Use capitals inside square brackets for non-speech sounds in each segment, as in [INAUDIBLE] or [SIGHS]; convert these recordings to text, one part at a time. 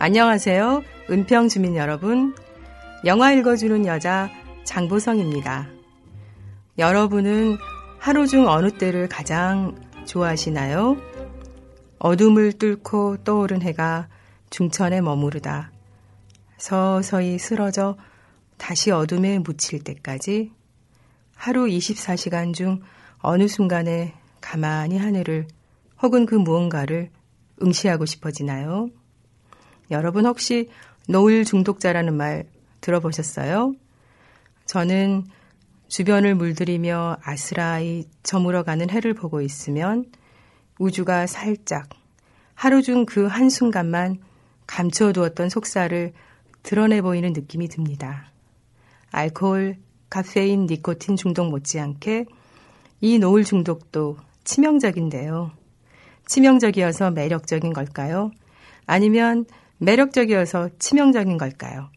안녕하세요. 은평 주민 여러분. 영화 읽어주는 여자 장보성입니다. 여러분은 하루 중 어느 때를 가장 좋아하시나요? 어둠을 뚫고 떠오른 해가 중천에 머무르다. 서서히 쓰러져 다시 어둠에 묻힐 때까지 하루 24시간 중 어느 순간에 가만히 하늘을 혹은 그 무언가를 응시하고 싶어지나요? 여러분 혹시 노을 중독자라는 말 들어보셨어요? 저는 주변을 물들이며 아스라이 저물어가는 해를 보고 있으면 우주가 살짝 하루 중 그 한순간만 감춰두었던 속살을 드러내 보이는 느낌이 듭니다. 알코올, 카페인, 니코틴 중독 못지않게 이 노을 중독도 치명적인데요. 치명적이어서 매력적인 걸까요? 아니면 매력적이어서 치명적인 걸까요?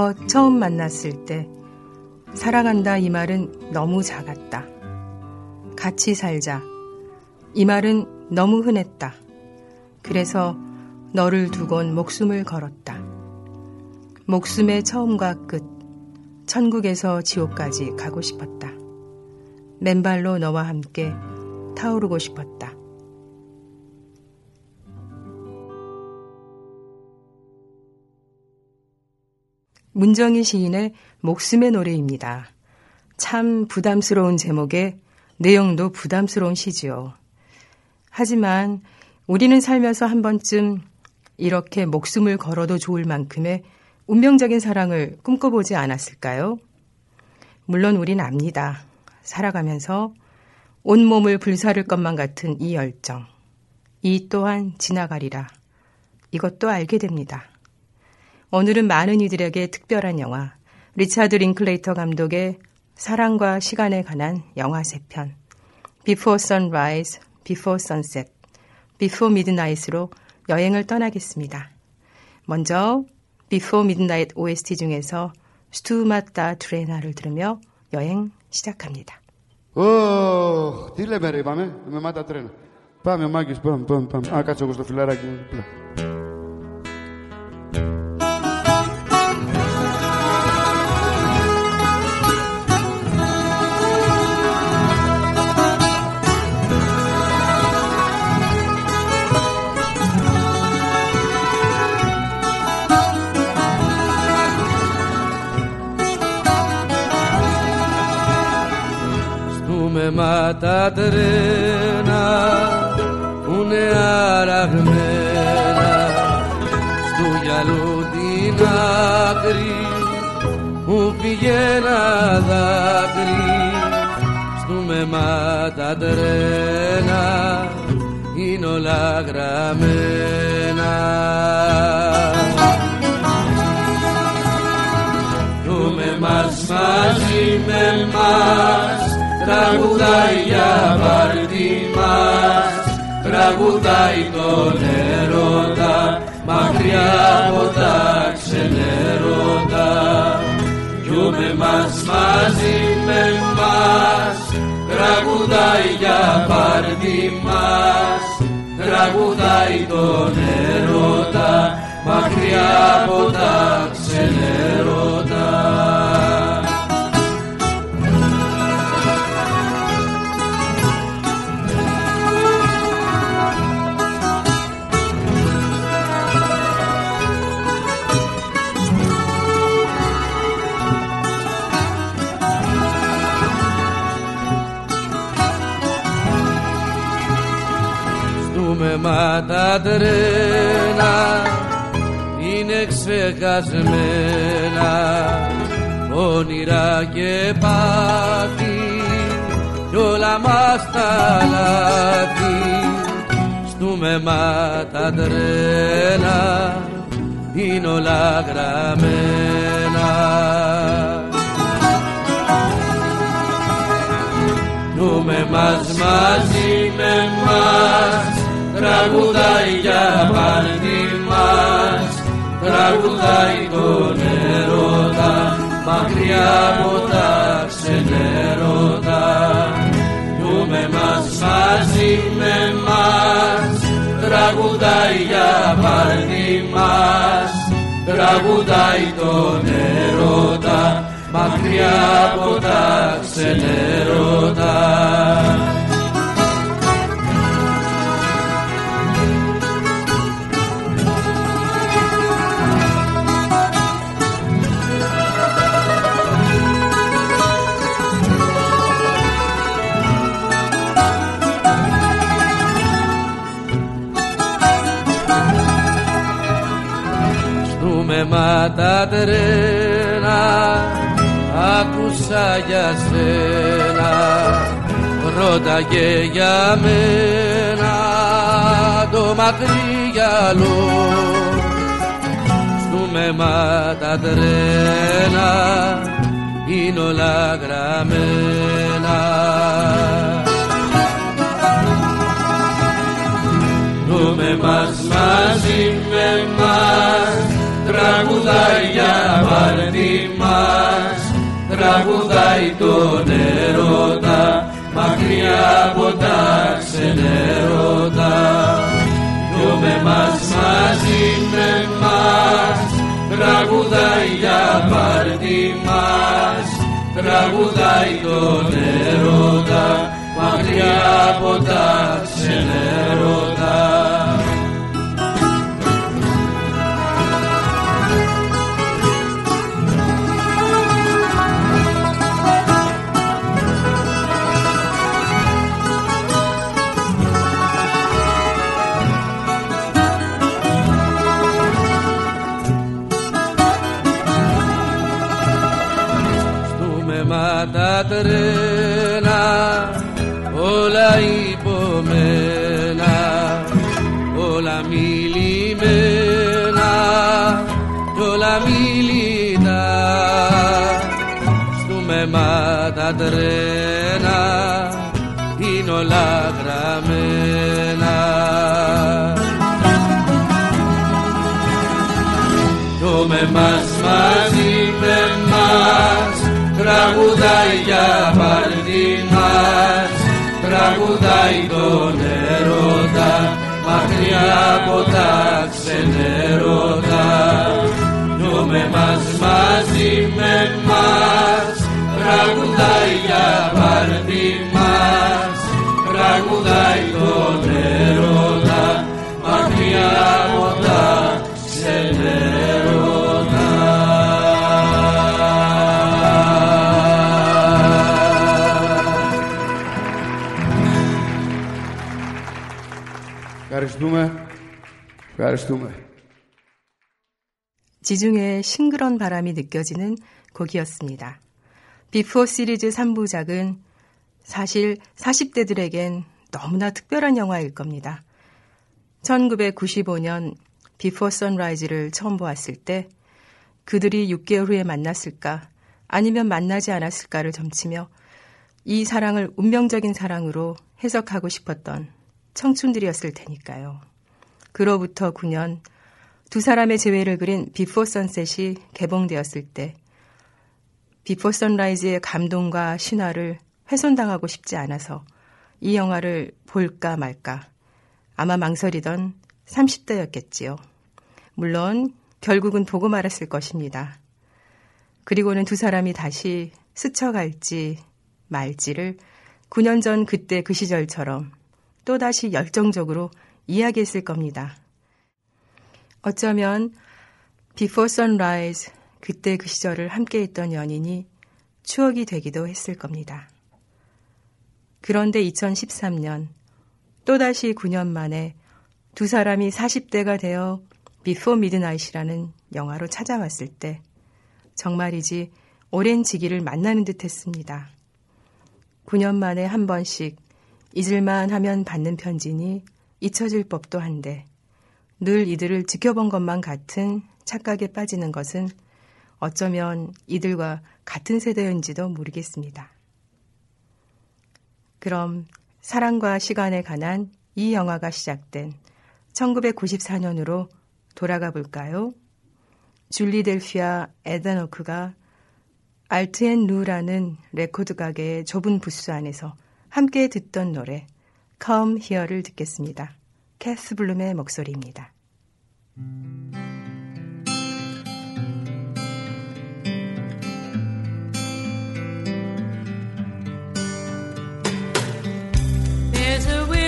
너 처음 만났을 때 사랑한다 이 말은 너무 작았다. 같이 살자. 이 말은 너무 흔했다. 그래서 너를 두곤 목숨을 걸었다. 목숨의 처음과 끝, 천국에서 지옥까지 가고 싶었다. 맨발로 너와 함께 타오르고 싶었다. 문정희 시인의 목숨의 노래입니다. 참 부담스러운 제목에 내용도 부담스러운 시지요. 하지만 우리는 살면서 한 번쯤 이렇게 목숨을 걸어도 좋을 만큼의 운명적인 사랑을 꿈꿔보지 않았을까요? 물론 우린 압니다. 살아가면서 온몸을 불사를 것만 같은 이 열정. 이 또한 지나가리라. 이것도 알게 됩니다. 오늘은 많은 이들에게 특별한 영화, 리차드 링클레이터 감독의 사랑과 시간에 관한 영화 세 편, Before Sunrise, Before Sunset, Before Midnight으로 여행을 떠나겠습니다. 먼저 Before Midnight OST 중에서 스투마타 트레나를 들으며 여행 시작합니다. Oh, τι λέμε ρε, είπαμε, με μάτα τρένα. Πάμε, ο Μάκης, πάμε, πάμε, πάμε. Α, κάτσε εγώ στο φιλαράκι μου. Μα τα τρένα που είναι αραγμένα στο γυαλό την άκρη μου πήγε ένα δάκρυ. Στο μεμά τα τρένα είναι όλα γραμμένα. Το μεμάς μαζί με μας τραγουδάει για πάρτι μας. Τραγουδάει τον έρωτα μακριά από τα ξενέρωτα. Κι μας μαζί με μας. Τραγουδάει για πάρτι μας. Τραγουδάει τον έρωτα μακριά από τα ξενέρωτα τα τρένα είναι ξεχασμένα. Όνειρα και πάθη κι όλα μας τα λάθη. Στούμε μα τα τρένα είναι όλα γραμμένα. Νούμε μας μαζί με μας τραγουδάει για πάρτι μας τραγουδάει τον έρωτα μακριά από τα ξενέρωτα. Νιούμε μας μαζί με μας τραγουδάει για πάρτι μας τραγουδάει τον έρωτα μακριά από τα ξενέρωτα τα τρένα άκουσα για σένα ρώταγε για μένα το μακρύ γυαλό. Στούμε μα τα τρένα είναι όλα γραμμένα. Δούμε μας μαζί με μας τραγουδάει για πάρτι μας τραγουδάει τον έρωτα μακριά από τα ξενέρωτα. Δυο με μας μαζί με μας τραγουδάει για πάρτι μας τραγουδάει τον έρωτα μακριά από τα ξενέρωτα dollamilità stume mata trena in ola Το Τούμε μας μαζί με μας τραγουδάει για πάρτι μας. Τραγουδάει τον ερώτα μακριά από τα ξενέρωτα με μας μαζί με μας τραγουδάει για πάρτι μας τραγουδάει τον έρωτα μακριά από τα ξενέρωτα Ευχαριστούμε. Ευχαριστούμε. 지중해 싱그런 바람이 느껴지는 곡이었습니다. Before 시리즈 3부작은 사실 40대들에겐 너무나 특별한 영화일 겁니다. 1995년 Before Sunrise를 처음 보았을 때 그들이 6개월 후에 만났을까 아니면 만나지 않았을까를 점치며 이 사랑을 운명적인 사랑으로 해석하고 싶었던 청춘들이었을 테니까요. 그로부터 9년 두 사람의 재회를 그린 Before Sunset이 개봉되었을 때 Before Sunrise의 감동과 신화를 훼손당하고 싶지 않아서 이 영화를 볼까 말까 아마 망설이던 30대였겠지요. 물론 결국은 보고 말았을 것입니다. 그리고는 두 사람이 다시 스쳐갈지 말지를 9년 전 그때 그 시절처럼 또다시 열정적으로 이야기했을 겁니다. 어쩌면 Before Sunrise 그때 그 시절을 함께 했던 연인이 추억이 되기도 했을 겁니다. 그런데 2013년 또다시 9년 만에 두 사람이 40대가 되어 Before Midnight이라는 영화로 찾아왔을 때 정말이지 오랜 지기를 만나는 듯 했습니다. 9년 만에 한 번씩 잊을만 하면 받는 편지니 잊혀질 법도 한데 늘 이들을 지켜본 것만 같은 착각에 빠지는 것은 어쩌면 이들과 같은 세대인지도 모르겠습니다. 그럼 사랑과 시간에 관한 이 영화가 시작된 1994년으로 돌아가 볼까요? 줄리 델피와 에단 호크가 알트 앤 뉴라는 레코드 가게의 좁은 부스 안에서 함께 듣던 노래 Come Here를 듣겠습니다. 캐스 블룸의 목소리입니다. A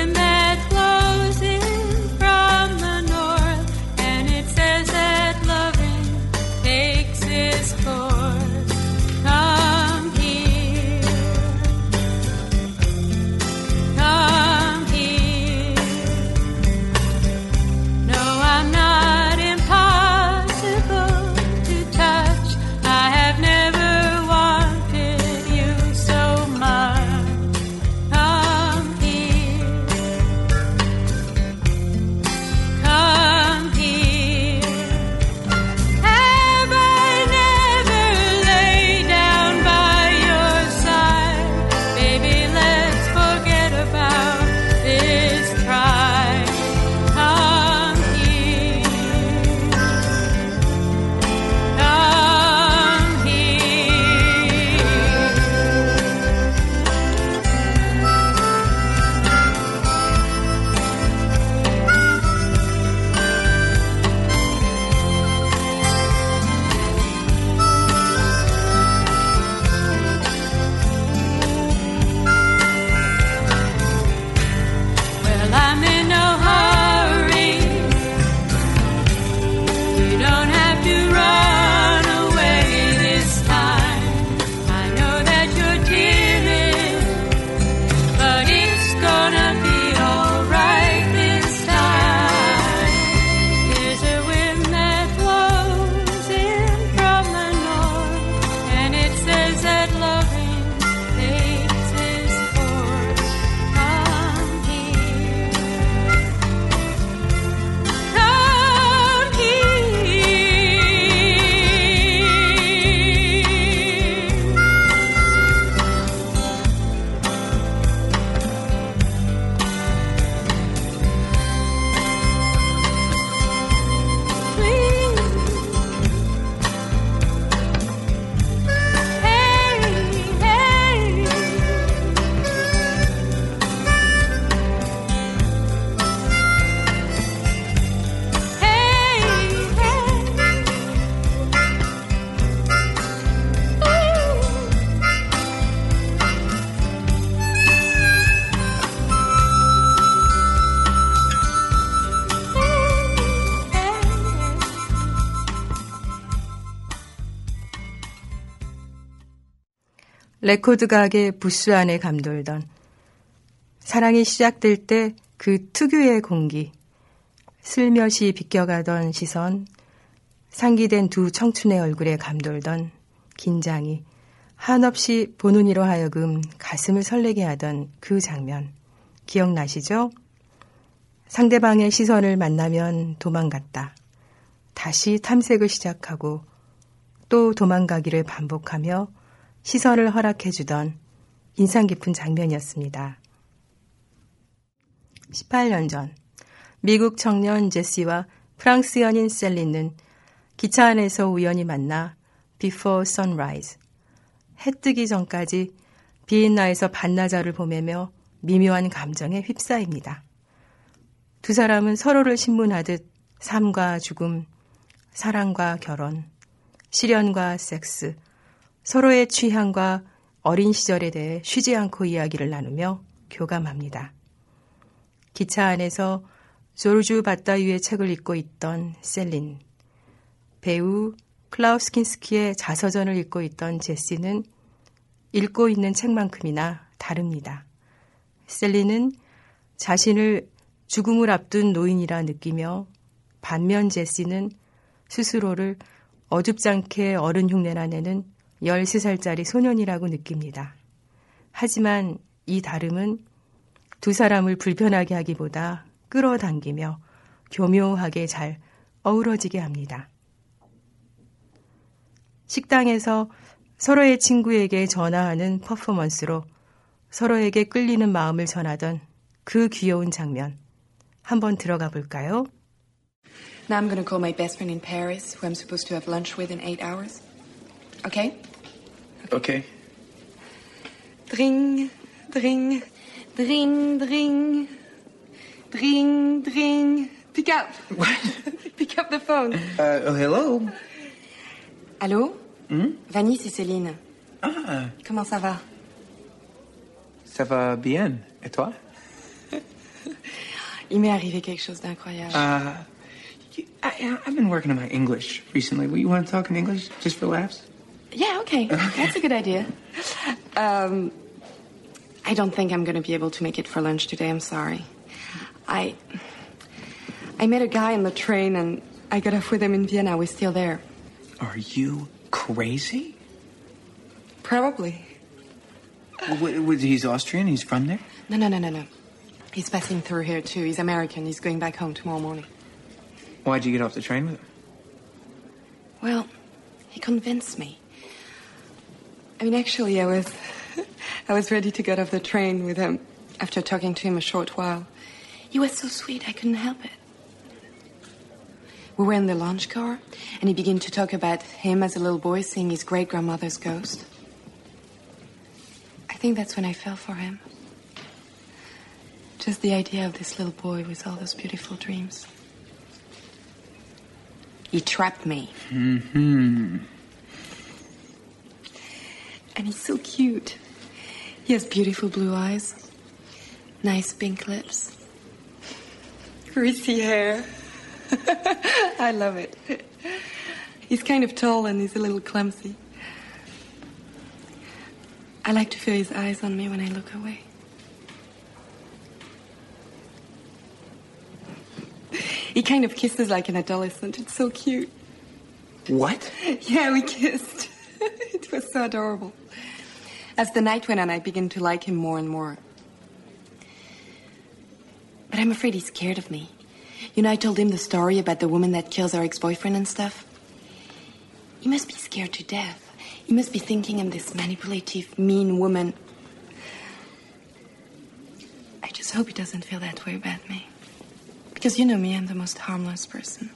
레코드 가게 부스 안에 감돌던 사랑이 시작될 때 그 특유의 공기, 슬며시 비껴가던 시선, 상기된 두 청춘의 얼굴에 감돌던 긴장이 한없이 보는 이로 하여금 가슴을 설레게 하던 그 장면 기억나시죠? 상대방의 시선을 만나면 도망갔다. 다시 탐색을 시작하고 또 도망가기를 반복하며 시선을 허락해주던 인상 깊은 장면이었습니다. 18년 전 미국 청년 제시와 프랑스 연인 셀린은 기차 안에서 우연히 만나 Before Sunrise 해 뜨기 전까지 비엔나에서 반나절을 보내며 미묘한 감정에 휩싸입니다. 두 사람은 서로를 신문하듯 삶과 죽음, 사랑과 결혼, 시련과 섹스, 서로의 취향과 어린 시절에 대해 쉬지 않고 이야기를 나누며 교감합니다. 기차 안에서 조르주 바다유의 책을 읽고 있던 셀린, 배우 클라우스 킨스키의 자서전을 읽고 있던 제시는 읽고 있는 책만큼이나 다릅니다. 셀린은 자신을 죽음을 앞둔 노인이라 느끼며 반면 제시는 스스로를 어줍지 않게 어른 흉내나 내는 13살짜리 소년이라고 느낍니다. 하지만 이 다름은 두 사람을 불편하게 하기보다 끌어당기며 교묘하게 잘 어우러지게 합니다. 식당에서 서로의 친구에게 전화하는 퍼포먼스로 서로에게 끌리는 마음을 전하던 그 귀여운 장면. 한번 들어가 볼까요? Now I'm gonna call my best friend in Paris, who I'm supposed to have lunch with in eight hours. Okay? Okay. Dring, dring, dring, dring, dring, dring. Pick up. What? [LAUGHS] Pick up the phone. Uh, oh, hello. Allô? Hmm? Vanny, c'est Céline. Ah, Comment ça va? ça va bien. Et toi? [LAUGHS] Il m'est arrivé quelque chose d'incroyable. Uh, you- I, I've been working on my English recently. You want to talk in English just for laughs? Yeah, okay. That's a good idea. Um, I don't think I'm going to be able to make it for lunch today. I'm sorry. I I met a guy on the train and I got off with him in Vienna. We're still there. Are you crazy? Probably. He's Austrian. He's from there. No, no, no, no, no. He's passing through here too. He's American. He's going back home tomorrow morning. Why'd you get off the train with him? Well, he convinced me. I mean, actually, I was, [LAUGHS] I was ready to get off the train with him after talking to him a short while. He was so sweet, I couldn't help it. We were in the launch car, and he began to talk about him as a little boy seeing his great grandmother's ghost. I think that's when I fell for him. Just the idea of this little boy with all those beautiful dreams. He trapped me. Hmm. And he's so cute. He has beautiful blue eyes, nice pink lips, greasy hair. [LAUGHS] I love it. He's kind of tall and he's a little clumsy. I like to feel his eyes on me when I look away. He kind of kisses like an adolescent. It's so cute. What? Yeah, we kissed. [LAUGHS] it was so adorable. As the night went on, I began to like him more and more. But I'm afraid he's scared of me. You know, I told him the story about the woman that kills our ex boyfriend and stuff. He must be scared to death. He must be thinking I'm this manipulative, mean woman. I just hope he doesn't feel that way about me. Because you know me, I'm the most harmless person.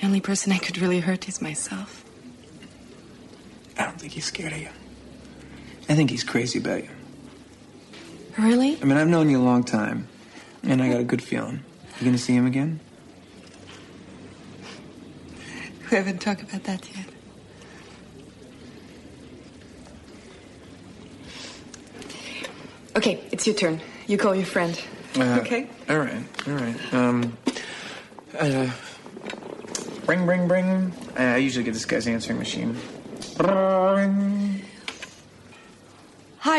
The only person I could really hurt is myself. I don't think he's scared of you. I think he's crazy about you. Really? I mean, I've known you a long time, and I got a good feeling. You gonna see him again? We haven't talked about that yet. Okay, it's your turn. You call your friend. Uh, Okay. All right. All right. Um. Uh, ring, ring, ring. I usually get this guy's answering machine. Hi,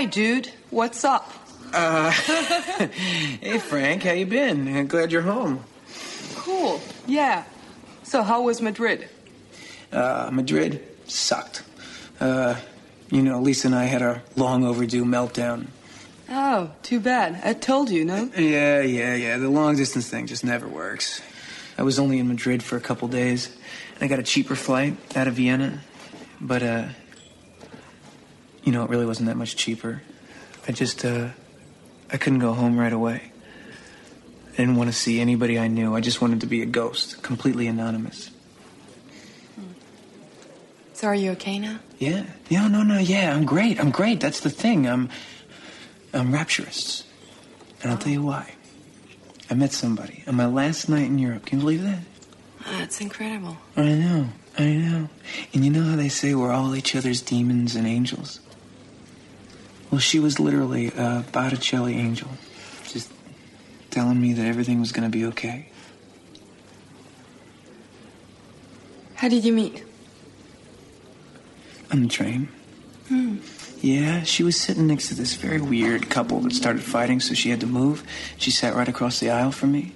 dude. What's up? Uh, [LAUGHS] hey, Frank, how you been? Glad you're home. Cool. Yeah. So, how was Madrid? Uh, Madrid sucked. Uh, you know, Lisa and I had a long overdue meltdown. Oh, too bad. I told you, no? Yeah, yeah, yeah. The long distance thing just never works. I was only in Madrid for a couple days, and I got a cheaper flight out of Vienna. But, uh, you know, it really wasn't that much cheaper. I just, uh, I couldn't go home right away. I didn't want to see anybody I knew. I just wanted to be a ghost, completely anonymous. So, are you okay now? Yeah. No, no, no. Yeah, I'm great. I'm great. That's the thing. I'm, I'm rapturous, and I'll tell you why. I met somebody on my last night in Europe. Can you believe that? That's incredible. I know. I know. And you know how they say we're all each other's demons and angels? Well, she was literally a Botticelli angel, just telling me that everything was going to be okay. How did you meet? On the train. Hmm. Yeah, she was sitting next to this very weird couple that started fighting, so she had to move. She sat right across the aisle from me.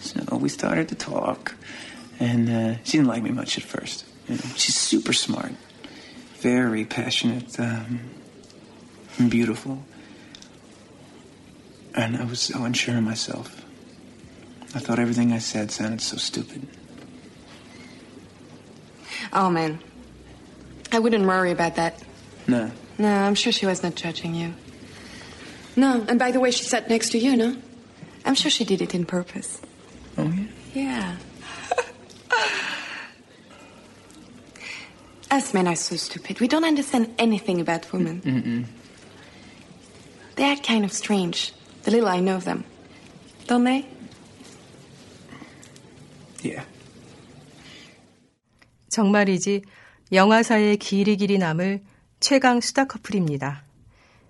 So we started to talk, and uh, she didn't like me much at first. You know, she's super smart, very passionate, um, and beautiful. And I was so unsure of myself. I thought everything I said sounded so stupid. Oh, man. I wouldn't worry about that. No. No, I'm sure she was not judging you. No, and by the way, she sat next to you, no? I'm sure she did it in purpose. Oh, yeah? Yeah. Us men are so stupid. We don't understand anything about women. Mm-mm. They act kind of strange, the little I know of them. Don't they? Yeah. 정말이지 영화사의 길이 길이 남을 최강 수다 커플입니다.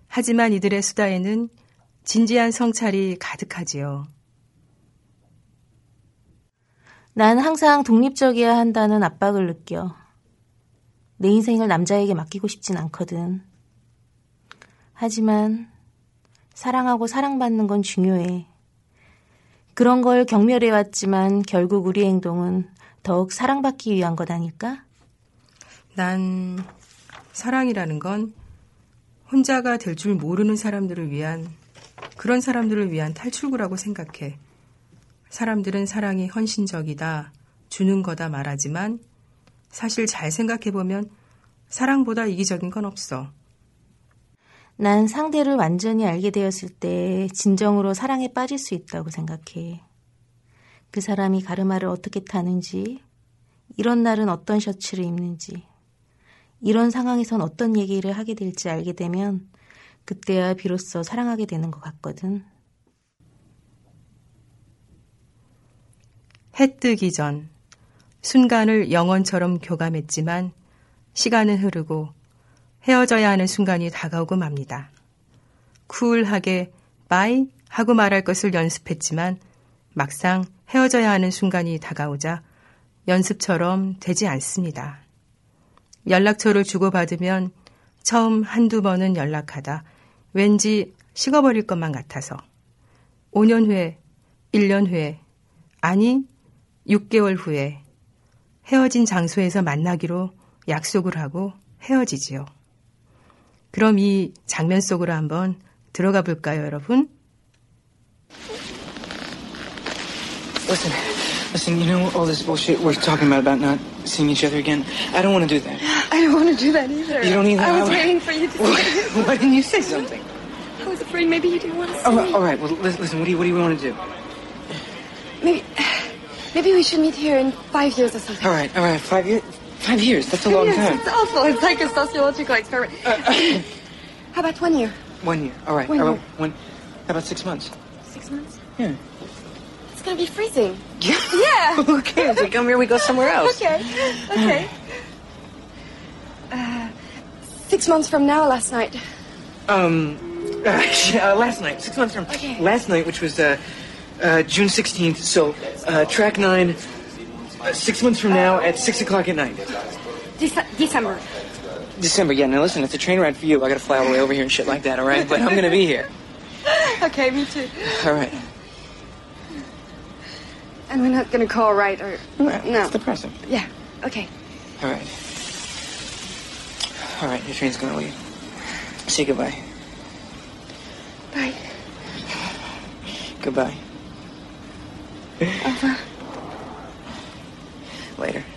하지만 이들의 수다에는 진지한 성찰이 가득하지요. 난 항상 독립적이어야 한다는 압박을 느껴. 내 인생을 남자에게 맡기고 싶진 않거든. 하지만 사랑하고 사랑받는 건 중요해. 그런 걸 경멸해왔지만 결국 우리 행동은 더욱 사랑받기 위한 것 아닐까? 난 사랑이라는 건 혼자가 될 줄 모르는 사람들을 위한 그런 사람들을 위한 탈출구라고 생각해. 사람들은 사랑이 헌신적이다, 주는 거다 말하지만 사실 잘 생각해보면 사랑보다 이기적인 건 없어. 난 상대를 완전히 알게 되었을 때 진정으로 사랑에 빠질 수 있다고 생각해. 그 사람이 가르마를 어떻게 타는지, 이런 날은 어떤 셔츠를 입는지, 이런 상황에선 어떤 얘기를 하게 될지 알게 되면 그때야 비로소 사랑하게 되는 것 같거든. 해 뜨기 전 순간을 영원처럼 교감했지만 시간은 흐르고 헤어져야 하는 순간이 다가오고 맙니다. 쿨하게 bye 하고 말할 것을 연습했지만 막상 헤어져야 하는 순간이 다가오자 연습처럼 되지 않습니다. 연락처를 주고받으면 처음 한두 번은 연락하다 왠지 식어버릴 것만 같아서 5년 후에, 1년 후에, 아니 6개월 후에 헤어진 장소에서 만나기로 약속을 하고 헤어지지요. 그럼 이 장면 속으로 한번 들어가 볼까요, 여러분? Listen, listen, you know all this bullshit we're talking about about not seeing each other again? I don't want to do that. I don't want to do that either. You don't either? I was I- waiting for you to say Why didn't you say something? I was afraid maybe you didn't want to see Oh, me. all right, well, lis- listen, what do you, what do you want to do? Maybe, maybe we should meet here in five years or something. All right, all right, five years? Five years, that's a long time. It's awful. It's like a sociological experiment. How about one year? One year, all right. One how year. about one, how about six months? Six months? Yeah. It's gonna be freezing. Yeah. Yeah. [LAUGHS] Who cares? We come here, we go somewhere [LAUGHS] else. Okay. Okay. Uh, six months from now, last night. Um, [LAUGHS] uh, last night, six months from Okay. last night, which was uh, uh, June 16th. So, uh, track nine, uh, six months from now at six o'clock at night. Dece- December. December, yeah, now listen, it's a train ride for you. I gotta fly all the way over here and shit like that, alright? But I'm gonna be here. [LAUGHS] Okay, me too. Alright. And we're not gonna call right or Well, no. It's depressing. Yeah. Okay. Alright. Alright, your train's gonna leave. Say goodbye. Bye. Goodbye. Over. Later.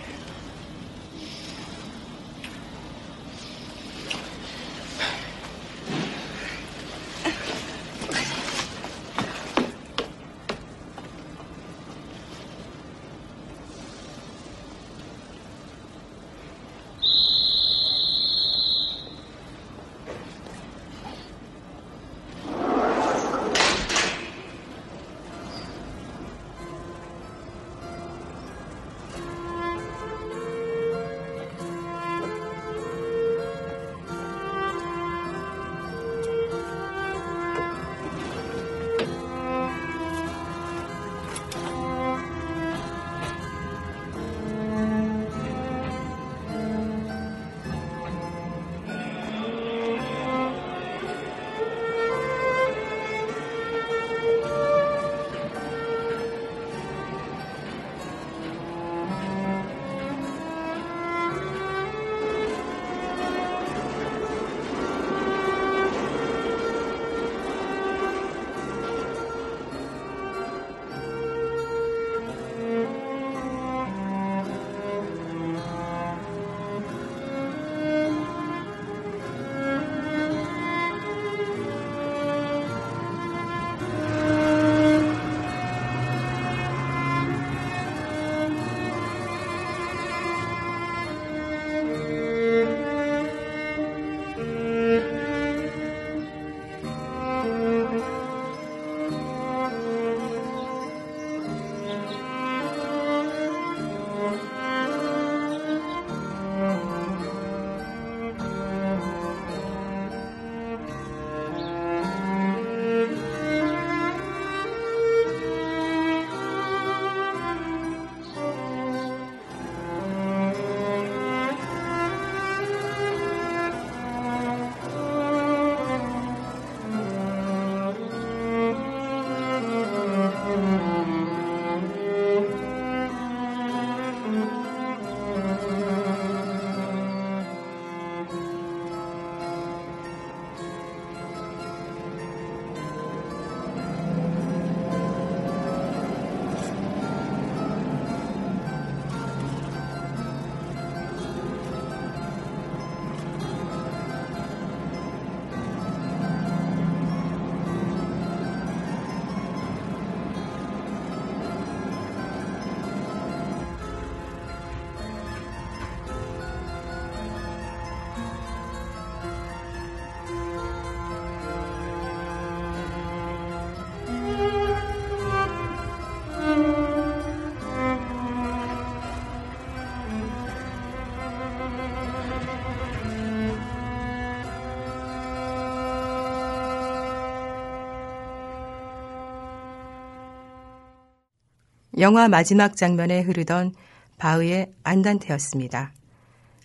영화 마지막 장면에 흐르던 바흐의 안단테였습니다.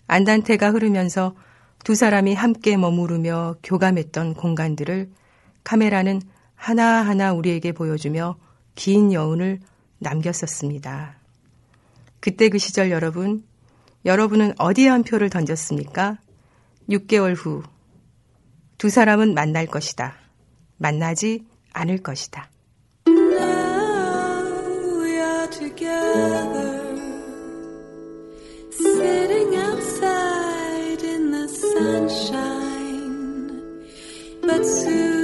안단테가 흐르면서 두 사람이 함께 머무르며 교감했던 공간들을 카메라는 하나하나 우리에게 보여주며 긴 여운을 남겼었습니다. 그때 그 시절 여러분, 여러분은 어디에 한 표를 던졌습니까? 6개월 후, 두 사람은 만날 것이다. 만나지 않을 것이다. Together, sitting outside in the sunshine. But soon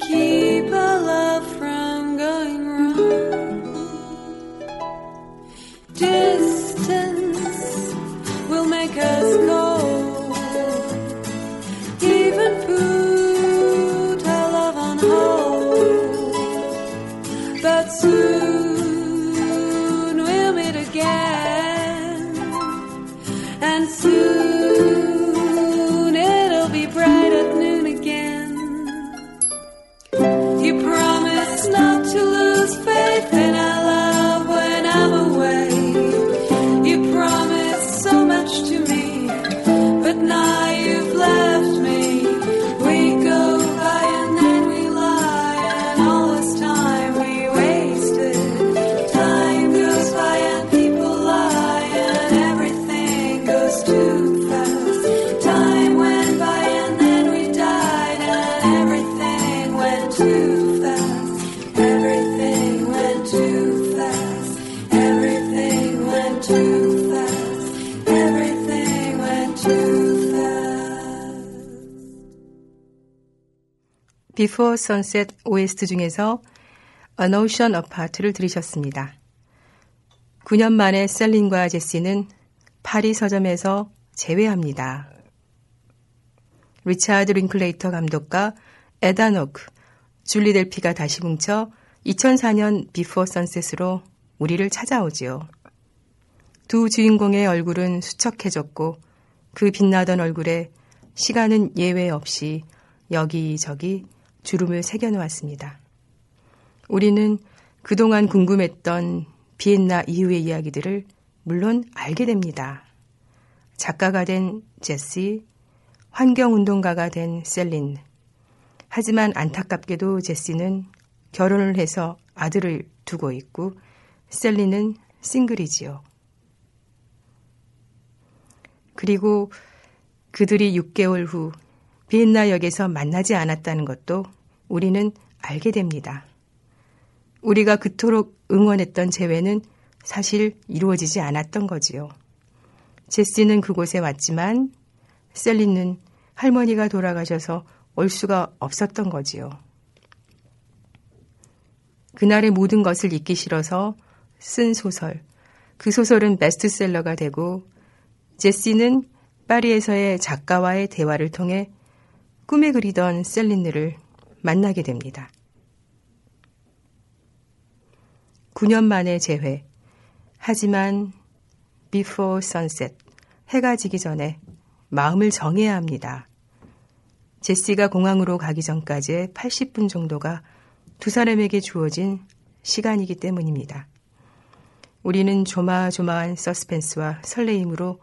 keep us. Before Sunset OST 중에서 An Ocean Apart를 들으셨습니다. 9년 만에 셀린과 제시는 파리 서점에서 재회합니다. 리차드 링클레이터 감독과 에단 호크, 줄리 델피가 다시 뭉쳐 2004년 Before Sunset으로 우리를 찾아오지요. 두 주인공의 얼굴은 수척해졌고 그 빛나던 얼굴에 시간은 예외 없이 여기저기 주름을 새겨놓았습니다. 우리는 그동안 궁금했던 비엔나 이후의 이야기들을 물론 알게 됩니다. 작가가 된 제시, 환경운동가가 된 셀린. 하지만 안타깝게도 제시는 결혼을 해서 아들을 두고 있고 셀린은 싱글이지요. 그리고 그들이 6개월 후 비엔나 역에서 만나지 않았다는 것도 우리는 알게 됩니다. 우리가 그토록 응원했던 재회는 사실 이루어지지 않았던 거지요. 제시는 그곳에 왔지만 셀린은 할머니가 돌아가셔서 올 수가 없었던 거지요. 그날의 모든 것을 잊기 싫어서 쓴 소설. 그 소설은 베스트셀러가 되고 제시는 파리에서의 작가와의 대화를 통해 꿈에 그리던 셀린느를 만나게 됩니다. 9년 만에 재회. 하지만 before sunset, 해가 지기 전에 마음을 정해야 합니다. 제시가 공항으로 가기 전까지의 80분 정도가 두 사람에게 주어진 시간이기 때문입니다. 우리는 조마조마한 서스펜스와 설레임으로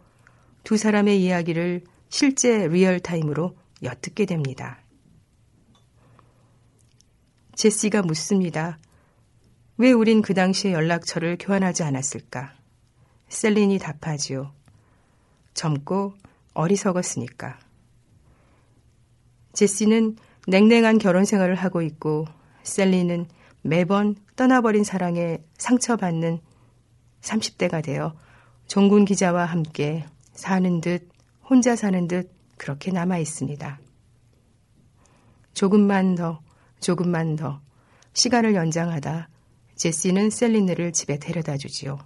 두 사람의 이야기를 실제 real time으로 엿듣게 됩니다. 제시가 묻습니다. 왜 우린 그 당시에 연락처를 교환하지 않았을까? 셀린이 답하지요. 젊고 어리석었으니까. 제시는 냉랭한 결혼 생활을 하고 있고 셀린은 매번 떠나버린 사랑에 상처받는 30대가 되어 종군 기자와 함께 사는 듯 혼자 사는 듯 그렇게 남아 있습니다. 조금만 더, 조금만 더 시간을 연장하다 제시는 셀린느를 집에 데려다 주지요.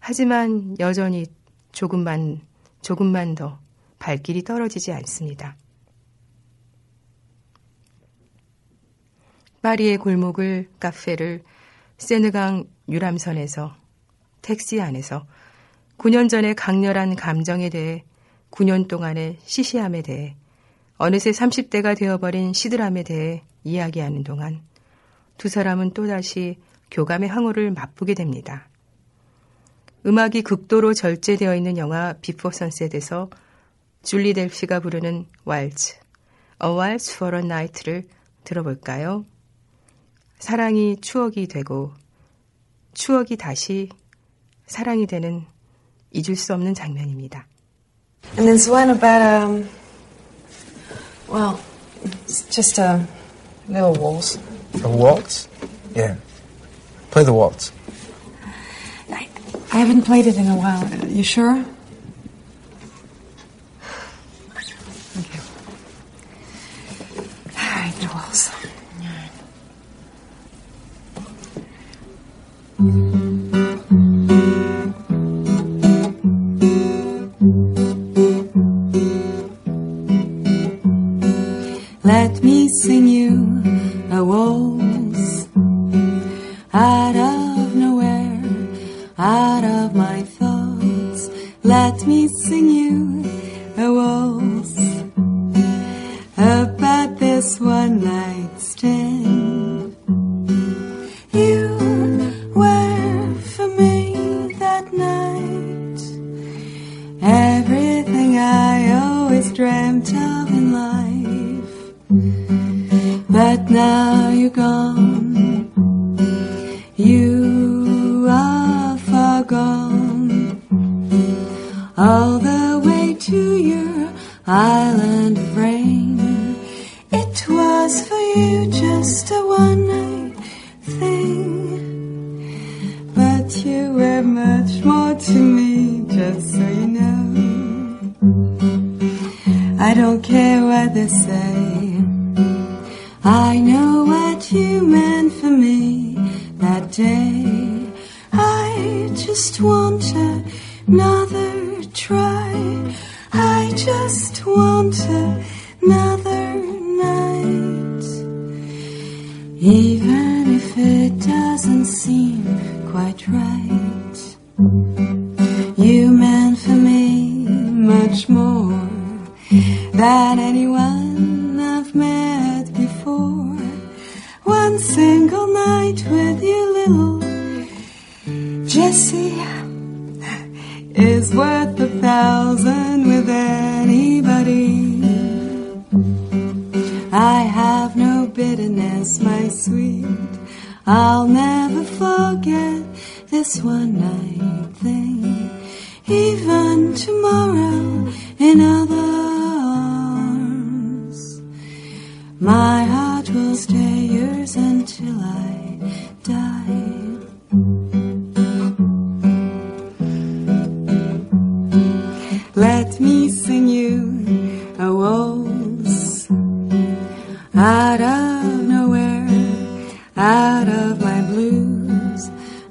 하지만 여전히 조금만, 조금만 더 발길이 떨어지지 않습니다. 파리의 골목을, 카페를, 세느강 유람선에서, 택시 안에서 9년 전의 강렬한 감정에 대해 9년 동안의 시시함에 대해 어느새 30대가 되어버린 시드람에 대해 이야기하는 동안 두 사람은 또다시 교감의 향유를 맛보게 됩니다. 음악이 극도로 절제되어 있는 영화 비포 선셋에서 줄리 델피가 부르는 왈츠, A Waltz for a Night를 들어볼까요? 사랑이 추억이 되고 추억이 다시 사랑이 되는 잊을 수 없는 장면입니다. And there's one about, um, well, it's just a little waltz. A waltz? Yeah. Play the waltz. I, I haven't played it in a while. Uh, You sure? Okay. All right, the waltz.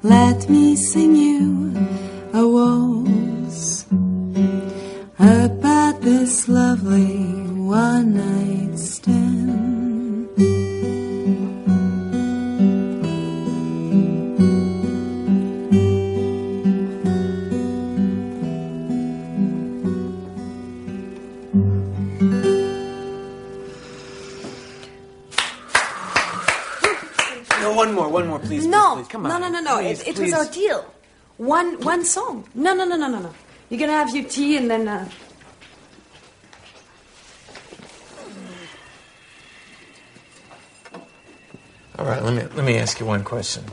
Let me sing you a waltz about this lovely one night was our deal. One, one song. No, no, no, no, no, no. You're gonna have your tea and then. Uh... All right, let me let me ask you one question.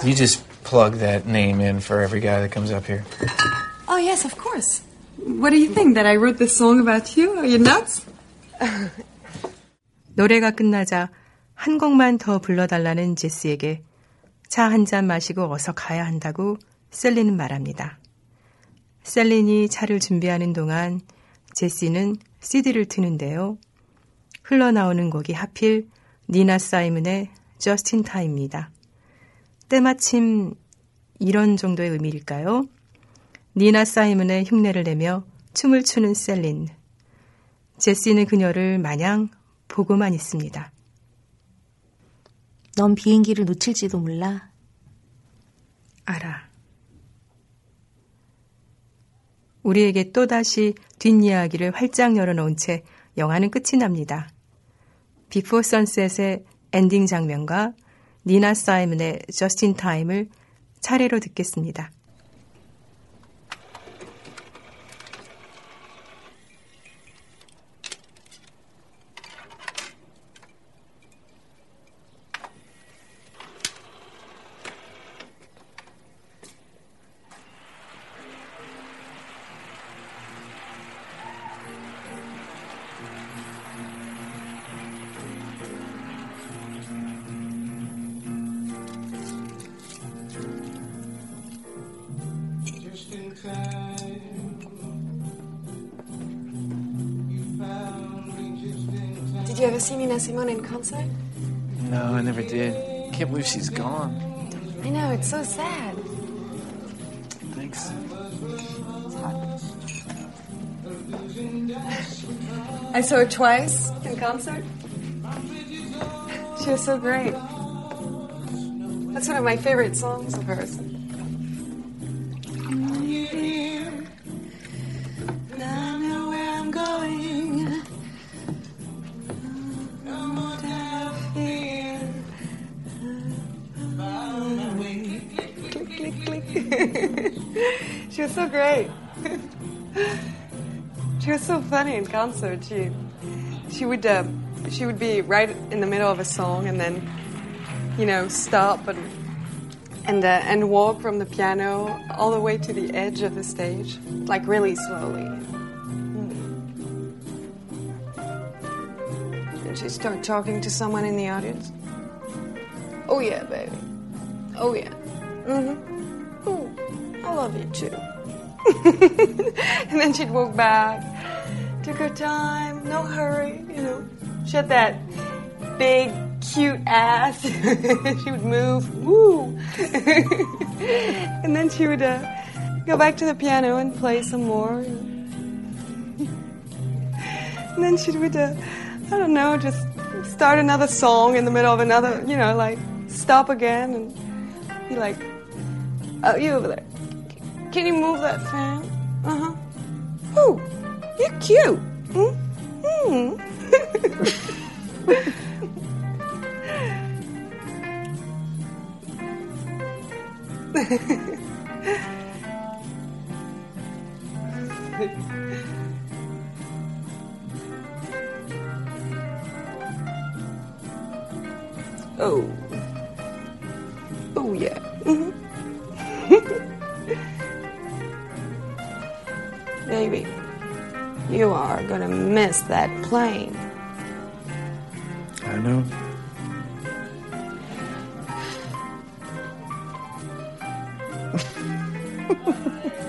Do you just plug that name in for every guy that comes up here? Oh yes, of course. What do you think that I wrote this song about you? Are you nuts? [LAUGHS] 노래가 끝나자 한 곡만 더 불러달라는 제스에게 차 한 잔 마시고 어서 가야 한다고 셀린은 말합니다. 셀린이 차를 준비하는 동안 제시는 CD를 트는데요. 흘러나오는 곡이 하필 니나 사이먼의 저스틴 타입니다. 때마침 이런 정도의 의미일까요? 니나 사이먼의 흉내를 내며 춤을 추는 셀린. 제시는 그녀를 마냥 보고만 있습니다. 넌 비행기를 놓칠지도 몰라. 알아. 우리에게 또다시 뒷이야기를 활짝 열어놓은 채 영화는 끝이 납니다. Before Sunset의 엔딩 장면과 니나 사이먼의 Just in Time을 차례로 듣겠습니다. It's so sad. Thanks. I saw her twice in concert. She was so great. That's one of my favorite songs of hers. Great. she was so funny in concert. She she would uh, she would be right in the middle of a song and then you know stop and and uh, and walk from the piano all the way to the edge of the stage, like really slowly. And she start talking to someone in the audience. Oh yeah, baby. Oh yeah. Mm-hmm. Oh, I love you too. [LAUGHS] and then she'd walk back. Took her time, no hurry, you know. She had that big, cute ass. [LAUGHS] she would move, woo. [LAUGHS] and then she would uh, go back to the piano and play some more. and then she would, uh, I don't know, just start another song in the middle of another, you know, like stop again and be like, oh, you over there. Can you move that fan? Uh huh. Oh, you're cute. Mm-hmm. [LAUGHS] oh. Oh, yeah. Mhm. [LAUGHS] Baby, you are gonna miss that plane. I know. [LAUGHS]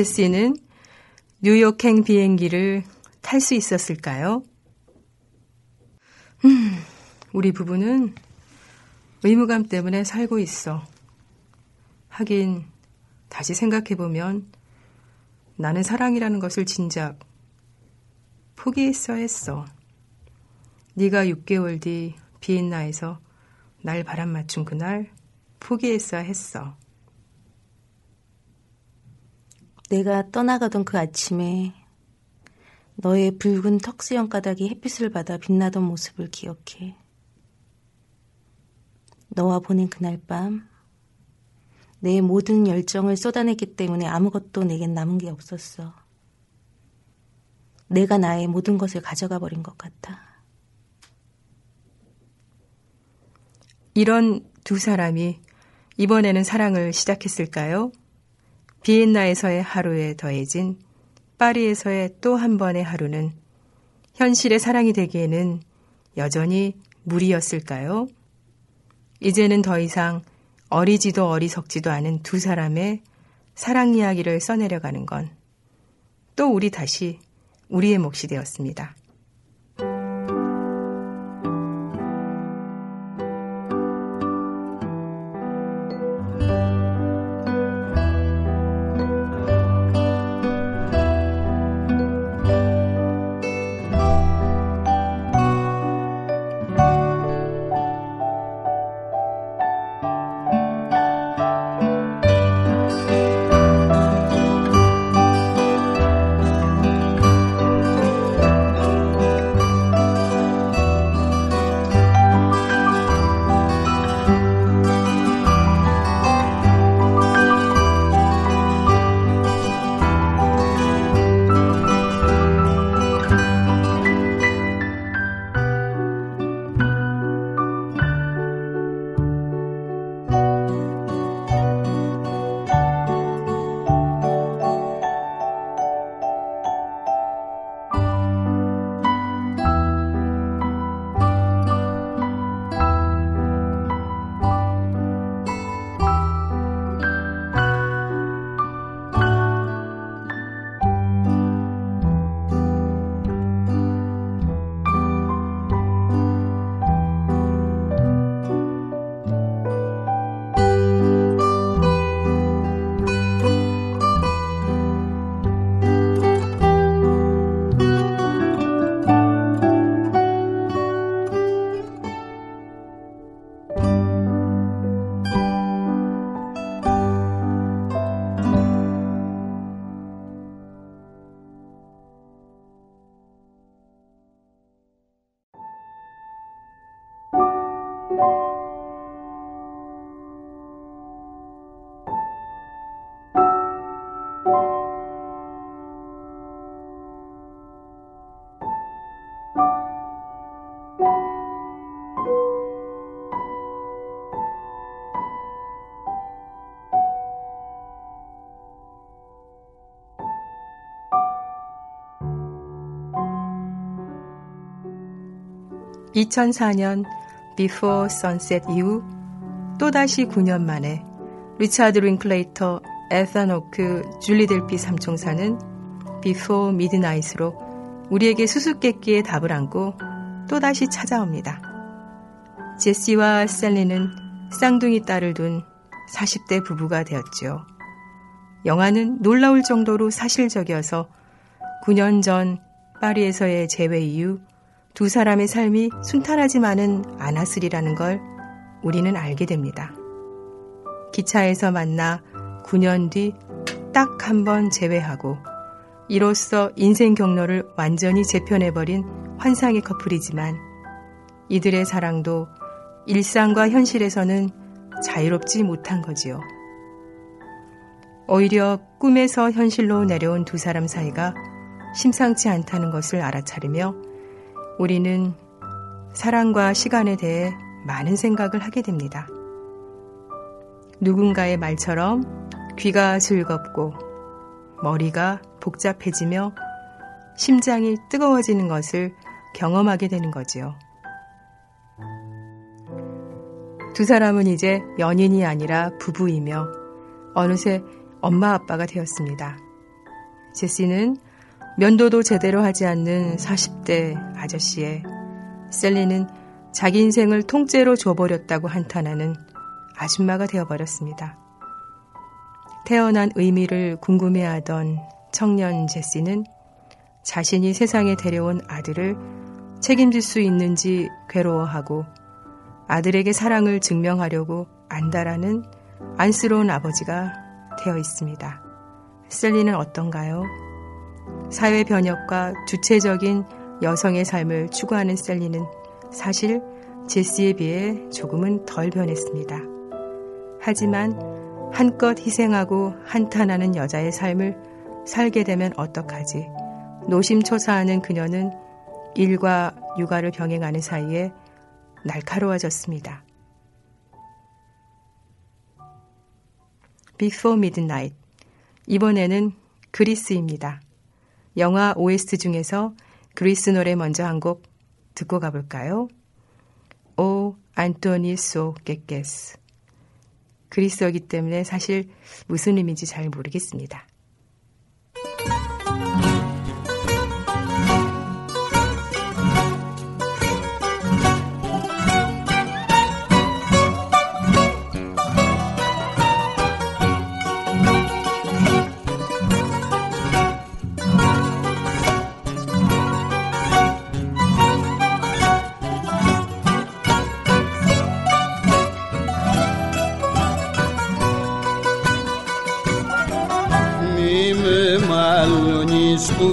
제시는 뉴욕행 비행기를 탈 수 있었을까요? 음, 우리 부부는 의무감 때문에 살고 있어. 하긴 다시 생각해보면 나는 사랑이라는 것을 진작 포기했어야 했어. 네가 6개월 뒤 비엔나에서 날 바람 맞춘 그날 포기했어야 했어. 내가 떠나가던 그 아침에 너의 붉은 턱수염 가닥이 햇빛을 받아 빛나던 모습을 기억해. 너와 보낸 그날 밤, 내 모든 열정을 쏟아냈기 때문에 아무것도 내겐 남은 게 없었어. 내가 나의 모든 것을 가져가 버린 것 같아. 이런 두 사람이 이번에는 사랑을 시작했을까요? 비엔나에서의 하루에 더해진 파리에서의 또 한 번의 하루는 현실의 사랑이 되기에는 여전히 무리였을까요? 이제는 더 이상 어리지도 어리석지도 않은 두 사람의 사랑 이야기를 써내려가는 건 또 우리 다시 우리의 몫이 되었습니다. 2004년 Before Sunset 이후 또다시 9년 만에 리차드 링클레이터, 에단 호크, 줄리 델피 삼총사는 Before Midnight으로 우리에게 수수께끼의 답을 안고 또다시 찾아옵니다. 제시와 셀린은 쌍둥이 딸을 둔 40대 부부가 되었죠. 영화는 놀라울 정도로 사실적이어서 9년 전 파리에서의 재회 이후 두 사람의 삶이 순탄하지만은 않았으리라는 걸 우리는 알게 됩니다. 기차에서 만나 9년 뒤 딱 한 번 재회하고 이로써 인생 경로를 완전히 재편해버린 환상의 커플이지만 이들의 사랑도 일상과 현실에서는 자유롭지 못한 거지요. 오히려 꿈에서 현실로 내려온 두 사람 사이가 심상치 않다는 것을 알아차리며 우리는 사랑과 시간에 대해 많은 생각을 하게 됩니다. 누군가의 말처럼 귀가 즐겁고 머리가 복잡해지며 심장이 뜨거워지는 것을 경험하게 되는 거지요. 두 사람은 이제 연인이 아니라 부부이며 어느새 엄마 아빠가 되었습니다. 제시는 면도도 제대로 하지 않는 40대 아저씨에 셀리는 자기 인생을 통째로 줘버렸다고 한탄하는 아줌마가 되어버렸습니다. 태어난 의미를 궁금해하던 청년 제시는 자신이 세상에 데려온 아들을 책임질 수 있는지 괴로워하고 아들에게 사랑을 증명하려고 안다라는 안쓰러운 아버지가 되어 있습니다. 셀리는 어떤가요? 사회 변혁과 주체적인 여성의 삶을 추구하는 셀리는 사실 제시에 비해 조금은 덜 변했습니다. 하지만 한껏 희생하고 한탄하는 여자의 삶을 살게 되면 어떡하지? 노심초사하는 그녀는 일과 육아를 병행하는 사이에 날카로워졌습니다. Before Midnight. 이번에는 그리스입니다. 영화 OST 중에서 그리스 노래 먼저 한 곡 듣고 가볼까요? 오 안토니 소 깨깨스. 그리스어기 때문에 사실 무슨 의미인지 잘 모르겠습니다.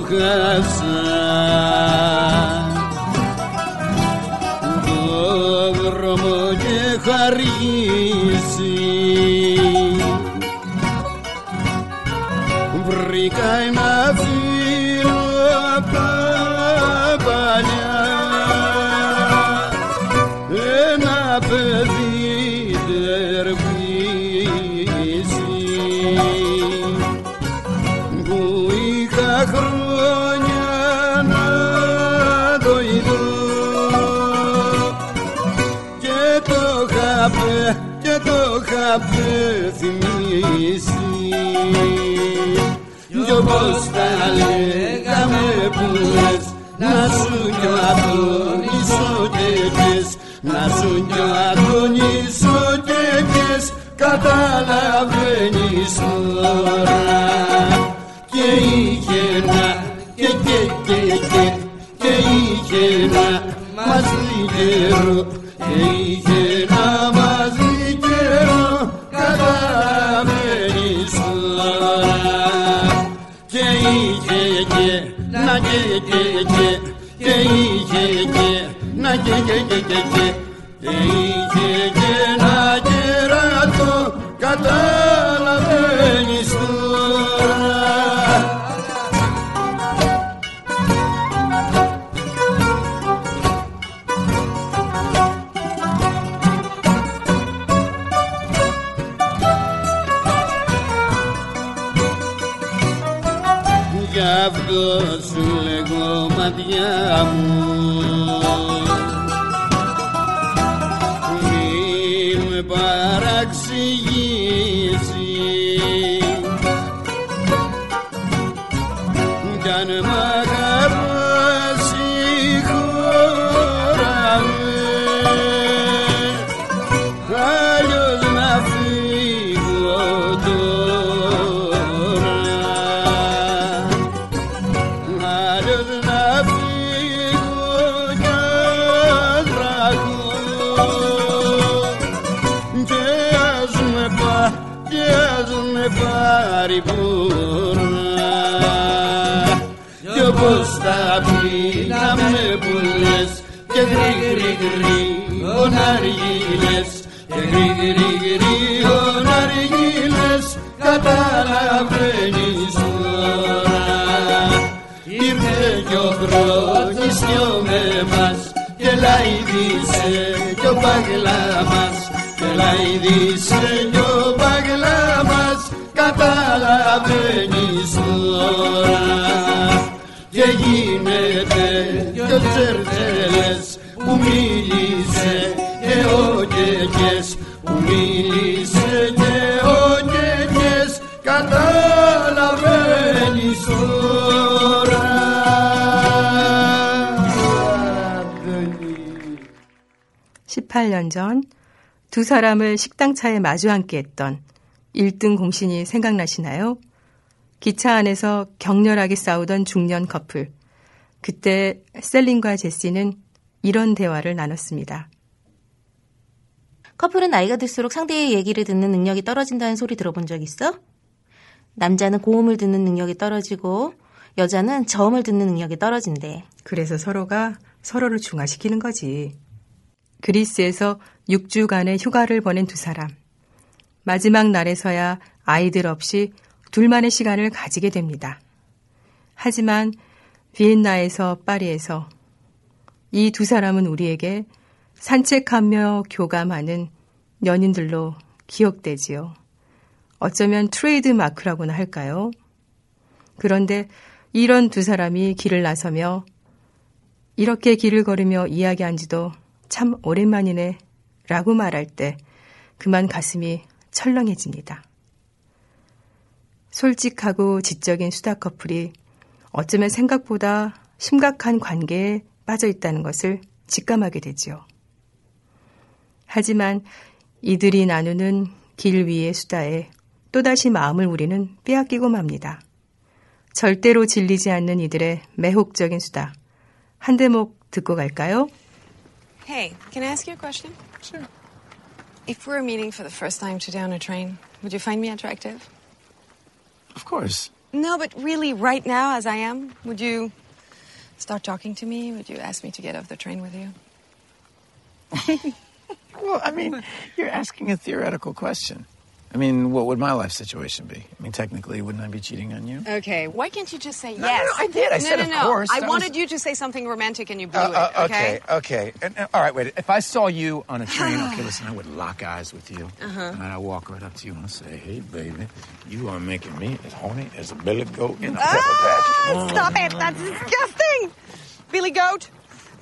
Mujer γρήγορα αργύλες και γρήγορη γρήγορα αργύλες ο πρώτης κι ο μεμάς και λαϊδίσε κι ο παγλάμας και λαϊδίσε κι ο παγλάμας καταλαβαίνεις τώρα ο 18년 전 두 사람을 식당차에 마주 앉게 했던 1등 공신이 생각나시나요? 기차 안에서 격렬하게 싸우던 중년 커플. 그때 셀린과 제시는 이런 대화를 나눴습니다. 커플은 나이가 들수록 상대의 얘기를 듣는 능력이 떨어진다는 소리 들어본 적 있어? 남자는 고음을 듣는 능력이 떨어지고 여자는 저음을 듣는 능력이 떨어진대. 그래서 서로가 서로를 중화시키는 거지. 그리스에서 6주간의 휴가를 보낸 두 사람. 마지막 날에서야 아이들 없이 둘만의 시간을 가지게 됩니다. 하지만 비엔나에서 파리에서 이 두 사람은 우리에게 산책하며 교감하는 연인들로 기억되지요. 어쩌면 트레이드 마크라고나 할까요? 그런데 이런 두 사람이 길을 나서며 이렇게 길을 걸으며 이야기한 지도 참 오랜만이네 라고 말할 때 그만 가슴이 철렁해집니다. 솔직하고 지적인 수다 커플이 어쩌면 생각보다 심각한 관계에 빠져 있다는 것을 직감하게 되지요. 하지만 이들이 나누는 길 위의 수다에 또다시 마음을 우리는 빼앗기고 맙니다. 절대로 질리지 않는 이들의 매혹적인 수다. 한 대목 듣고 갈까요? Hey, can I ask you a question? Sure. If we were meeting for the first time today on a train, would you find me attractive? Of course. No, but really, right now, as I am, would you start talking to me? Would you ask me to get off the train with you? [LAUGHS] Well, I mean, you're asking a theoretical question. I mean, what would my life situation be? I mean, technically, wouldn't I be cheating on you? Okay, why can't you just say No, yes? no, no, I did. I no, said no, of no. course. I That wanted was- you to say something romantic and you blew Uh, uh, it, okay? okay, okay. And, uh, all right, wait. If I saw you on a train, okay, [SIGHS] listen, I would lock eyes with you. Uh-huh. And I'd walk right up to you and I'd say, hey, baby, you are making me as horny as a billy goat in a pepper Ah, patch. stop it! That's disgusting! Billy Goat?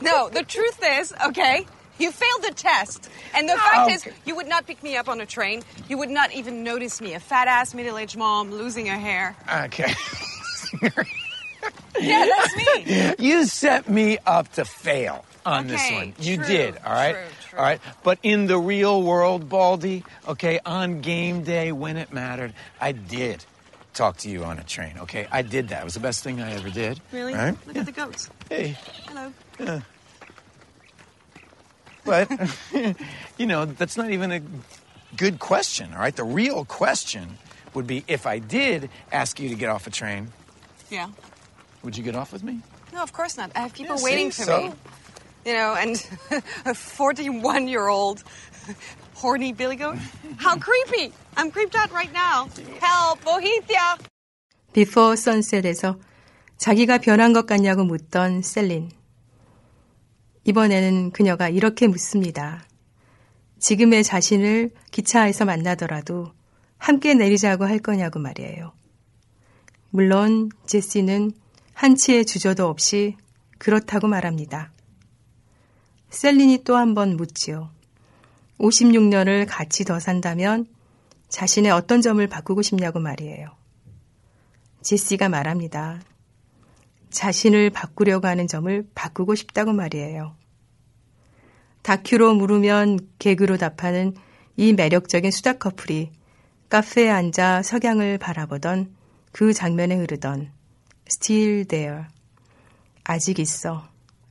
No, the truth is, okay, you failed the test. And the fact oh. is, Okay. you would not pick me up on a train. You would not even notice me, a fat ass middle aged mom losing her hair. Okay. [LAUGHS] Yeah, that's me. [LAUGHS] you set me up to fail on this one. You true, did, all right? true, true. All right. But in the real world, Baldy, okay, on game day when it mattered, I did talk to you on a train, okay? I did that. It was the best thing I ever did. Really? All right? Look at the goats. Hey. Hello. Yeah. But, [LAUGHS] you know, that's not even a good question, all right? The real question would be if I did ask you to get off a train, Yeah. would you get off with me? No, of course not. I have people Yeah, waiting see, for so? me. You know, and [LAUGHS] a 41 year old [LAUGHS] horny Billy Goat? How creepy! I'm creeped out right now. Help, Bohitia! 비포 선셋에서 자기가 변한 것 같냐고 묻던 셀린. 이번에는 그녀가 이렇게 묻습니다. 지금의 자신을 기차에서 만나더라도 함께 내리자고 할 거냐고 말이에요. 물론 제시는 한치의 주저도 없이 그렇다고 말합니다. 셀린이 또 한 번 묻지요. 56년을 같이 더 산다면 자신의 어떤 점을 바꾸고 싶냐고 말이에요. 제시가 말합니다. 자신을 바꾸려고 하는 점을 바꾸고 싶다고 말이에요. 다큐로 물으면 개그로 답하는 이 매력적인 수다 커플이 카페에 앉아 석양을 바라보던 그 장면에 흐르던 Still There 아직 있어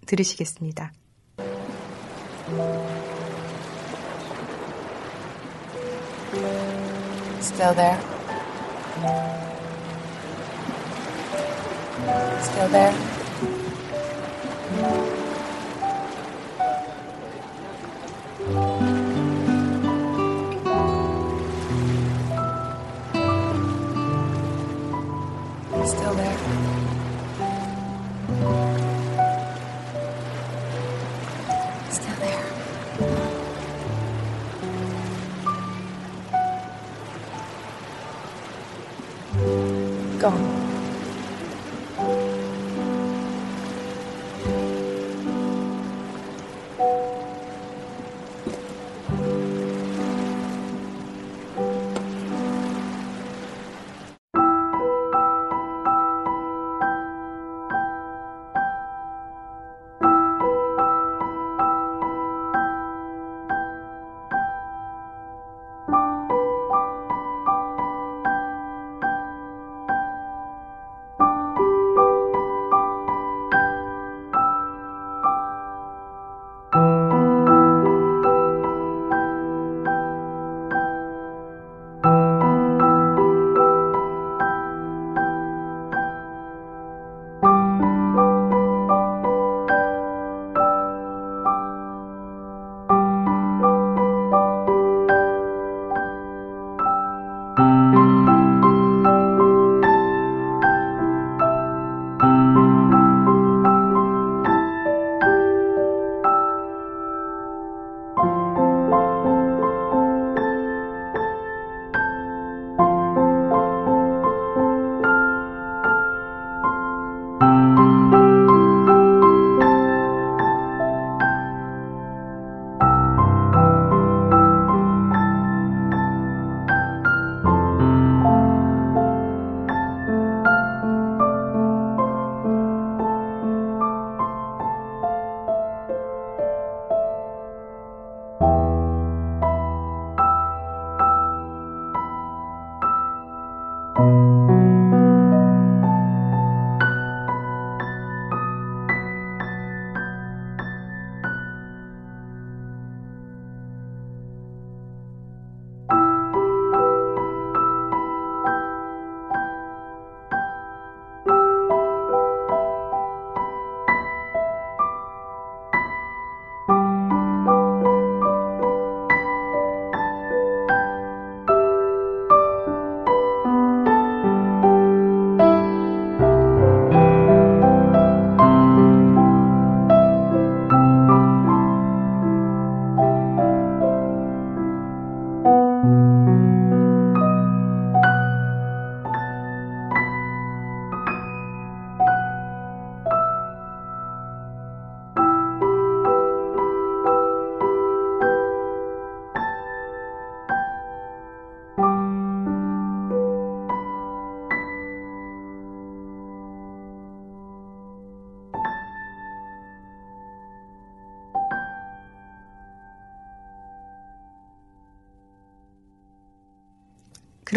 들으시겠습니다. Still there? Still there?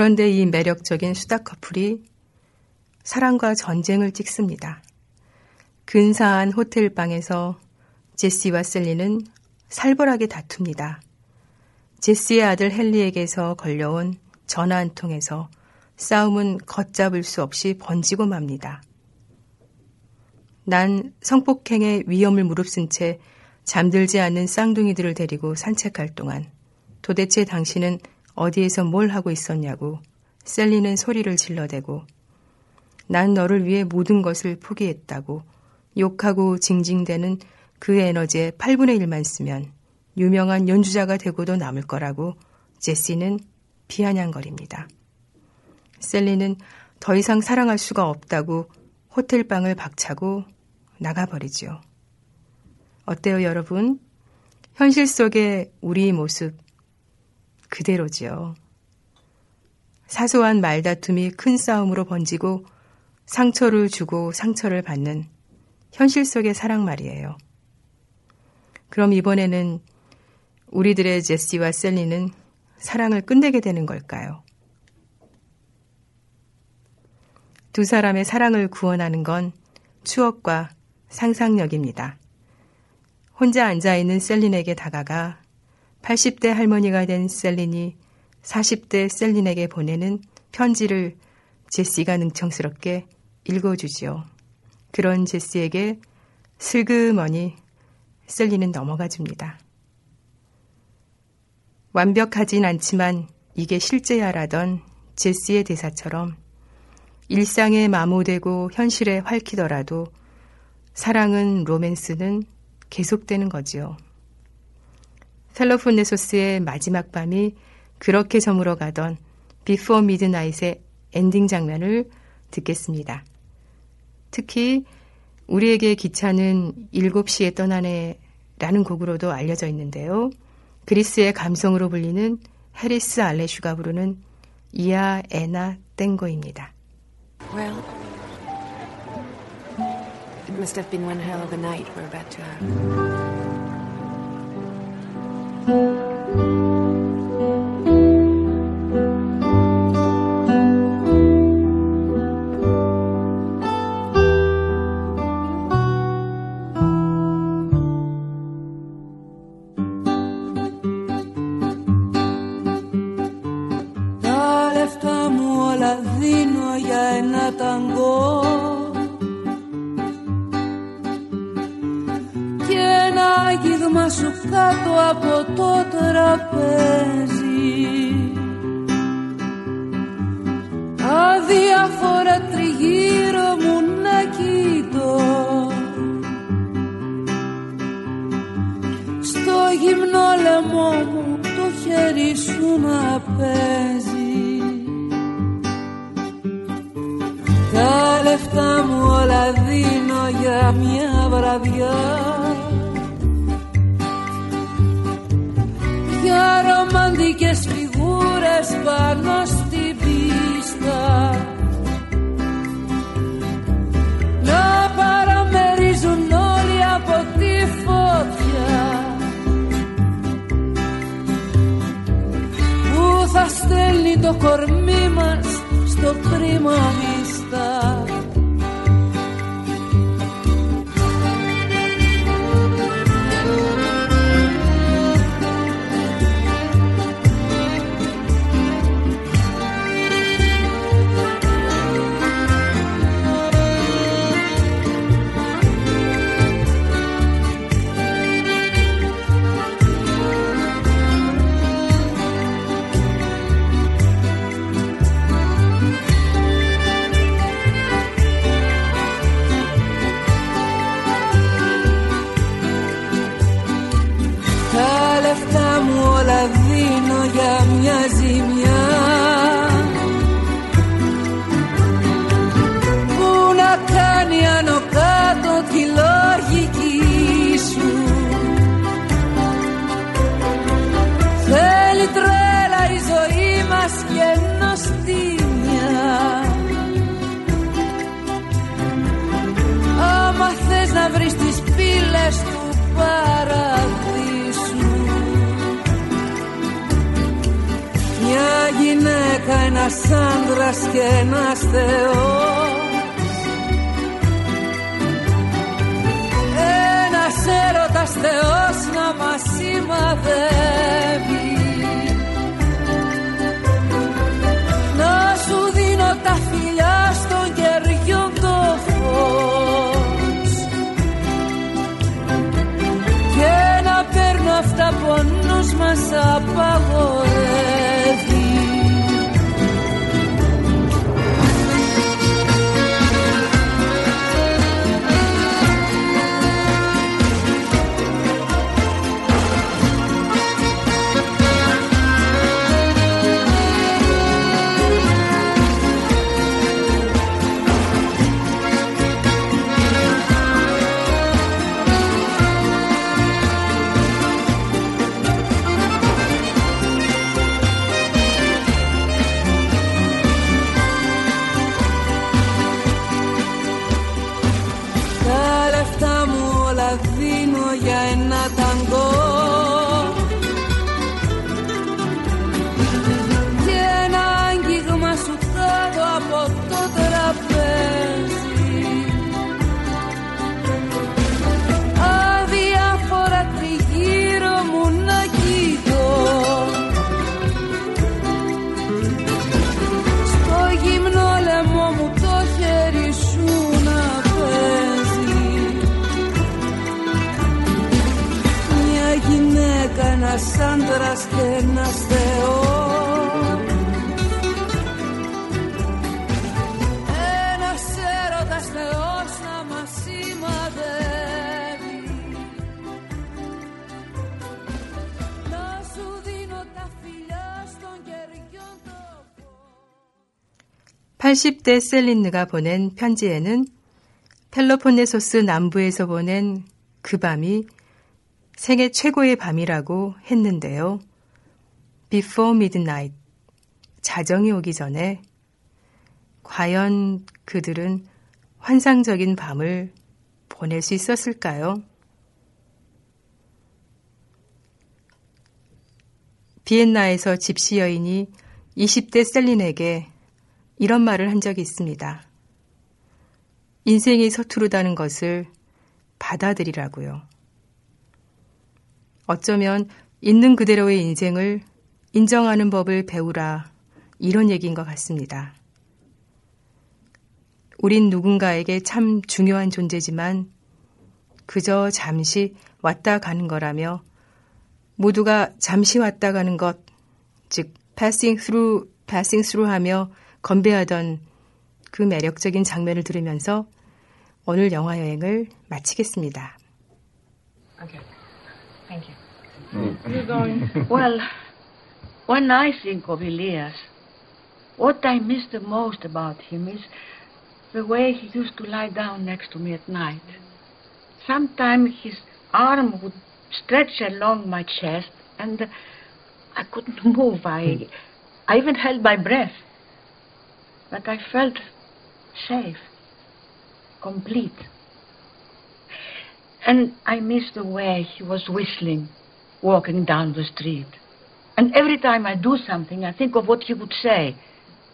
그런데 이 매력적인 수다 커플이 사랑과 전쟁을 찍습니다. 근사한 호텔 방에서 제시와 셀리는 살벌하게 다툽니다. 제시의 아들 헨리에게서 걸려온 전화 한 통에서 싸움은 걷잡을 수 없이 번지고 맙니다. 난 성폭행의 위험을 무릅쓴 채 잠들지 않는 쌍둥이들을 데리고 산책할 동안 도대체 당신은 어디에서 뭘 하고 있었냐고 셀리는 소리를 질러대고 난 너를 위해 모든 것을 포기했다고 욕하고 징징대는 그 에너지의 8분의 1만 쓰면 유명한 연주자가 되고도 남을 거라고 제시는 비아냥거립니다. 셀리는 더 이상 사랑할 수가 없다고 호텔방을 박차고 나가버리죠. 어때요, 여러분? 현실 속의 우리 모습 그대로지요. 사소한 말다툼이 큰 싸움으로 번지고 상처를 주고 상처를 받는 현실 속의 사랑 말이에요. 그럼 이번에는 우리들의 제시와 셀리는 사랑을 끝내게 되는 걸까요? 두 사람의 사랑을 구원하는 건 추억과 상상력입니다. 혼자 앉아있는 셀린에게 다가가 80대 할머니가 된 셀린이 40대 셀린에게 보내는 편지를 제시가 능청스럽게 읽어주지요. 그런 제시에게 슬그머니 셀린은 넘어가 줍니다. 완벽하진 않지만 이게 실제야라던 제시의 대사처럼 일상에 마모되고 현실에 할퀴더라도 사랑은 로맨스는 계속되는 거지요. 펠로폰네소스의 마지막 밤이 그렇게 저물어 가던 Before Midnight의 엔딩 장면을 듣겠습니다. 특히 우리에게 기차는 7시에 떠나네 라는 곡으로도 알려져 있는데요. 그리스의 감성으로 불리는 해리스 알레슈가 부르는 이아 에나 땡고입니다. Well, it must have been one hell of a night we're about to have. thank you άγγιγμα σου κάτω από το τραπέζι. Αδιάφορα τριγύρω μου να κοιτώ. Στο γυμνό λαιμό μου το χέρι σου να παίζει. Τα λεφτά μου όλα δίνω για μια βραδιά ρομαντικές φιγούρες πάνω στην πίστα. Να παραμερίζουν όλοι από τη φωτιά. Που θα στέλνει το κορμί μας στο πρίμα βίστα ένας άντρας και ένας θεός. Ένας έρωτας θεός να μας σημαδεύει. Να σου δίνω τα φιλιά στον κεριό το φως. Και να παίρνω αυτά που ο νους μας απαγορεύει 80대 셀린느가 보낸 편지에는 펠로폰네소스 남부에서 보낸 그 밤이 생애 최고의 밤이라고 했는데요. Before Midnight, 자정이 오기 전에 과연 그들은 환상적인 밤을 보낼 수 있었을까요? 비엔나에서 집시 여인이 20대 셀린에게 이런 말을 한 적이 있습니다. 인생이 서투르다는 것을 받아들이라고요. 어쩌면 있는 그대로의 인생을 인정하는 법을 배우라 이런 얘기인 것 같습니다. 우린 누군가에게 참 중요한 존재지만 그저 잠시 왔다 가는 거라며 모두가 잠시 왔다 가는 것, 즉 passing through, passing through 하며 건배하던 그 매력적인 장면을 들으면서 오늘 영화 여행을 마치겠습니다. You're going. Well, when I think of Elias, what I miss the most about him is the way he used to lie down next to me at night. Sometimes his arm would stretch along my chest, and I couldn't move. [LAUGHS] I, I even held my breath. But I felt safe, complete. And I miss the way he was whistling, walking down the street. And every time I do something, I think of what he would say.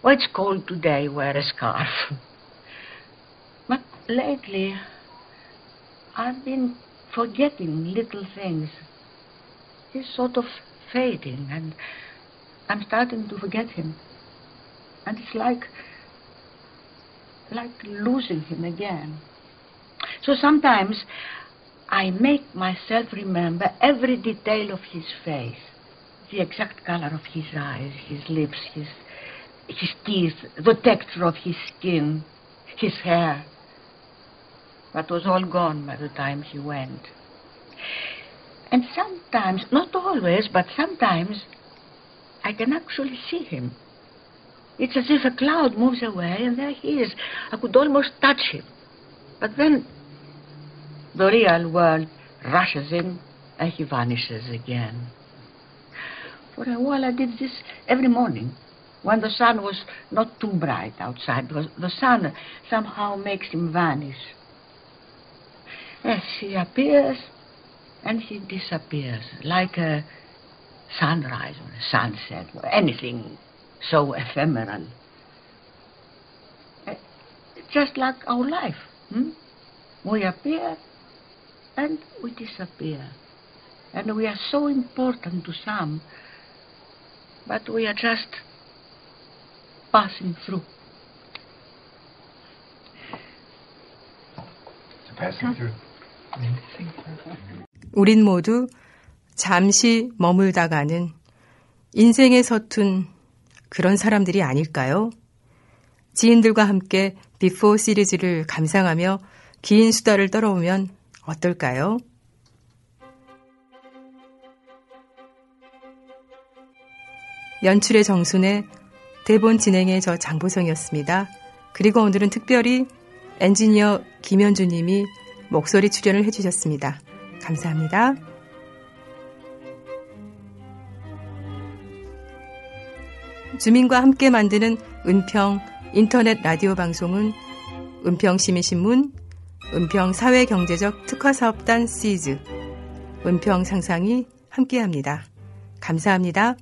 Well, it's cold today, wear a scarf. [LAUGHS] But lately, I've been forgetting little things. He's sort of fading, and I'm starting to forget him. And it's like, like losing him again. So sometimes I make myself remember every detail of his face, the exact color of his eyes, his lips, his, his teeth, the texture of his skin, his hair. That was all gone by the time he went. And sometimes, not always, but sometimes, I can actually see him. It's as if a cloud moves away and there he is. I could almost touch him. But then the real world rushes in and he vanishes again. For a while I did this every morning when the sun was not too bright outside because the sun somehow makes him vanish. Yes, he appears and he disappears like a sunrise or a sunset or anything so ephemeral. Uh, Just like our life. Hmm? We appear and we disappear. And we are so important to some, but we are just passing through. Passing through. 우린 모두 잠시 머물다가는 인생에 서툰 그런 사람들이 아닐까요? 지인들과 함께 비포 시리즈를 감상하며 긴 수다를 떨어오면 어떨까요? 연출의 정순의 대본 진행의 저 장보성이었습니다. 그리고 오늘은 특별히 엔지니어 김현주 님이 목소리 출연을 해주셨습니다. 감사합니다. 주민과 함께 만드는 은평 인터넷 라디오 방송은 은평시민신문, 은평사회경제적 특화사업단 시즈, 은평상상이 함께합니다. 감사합니다.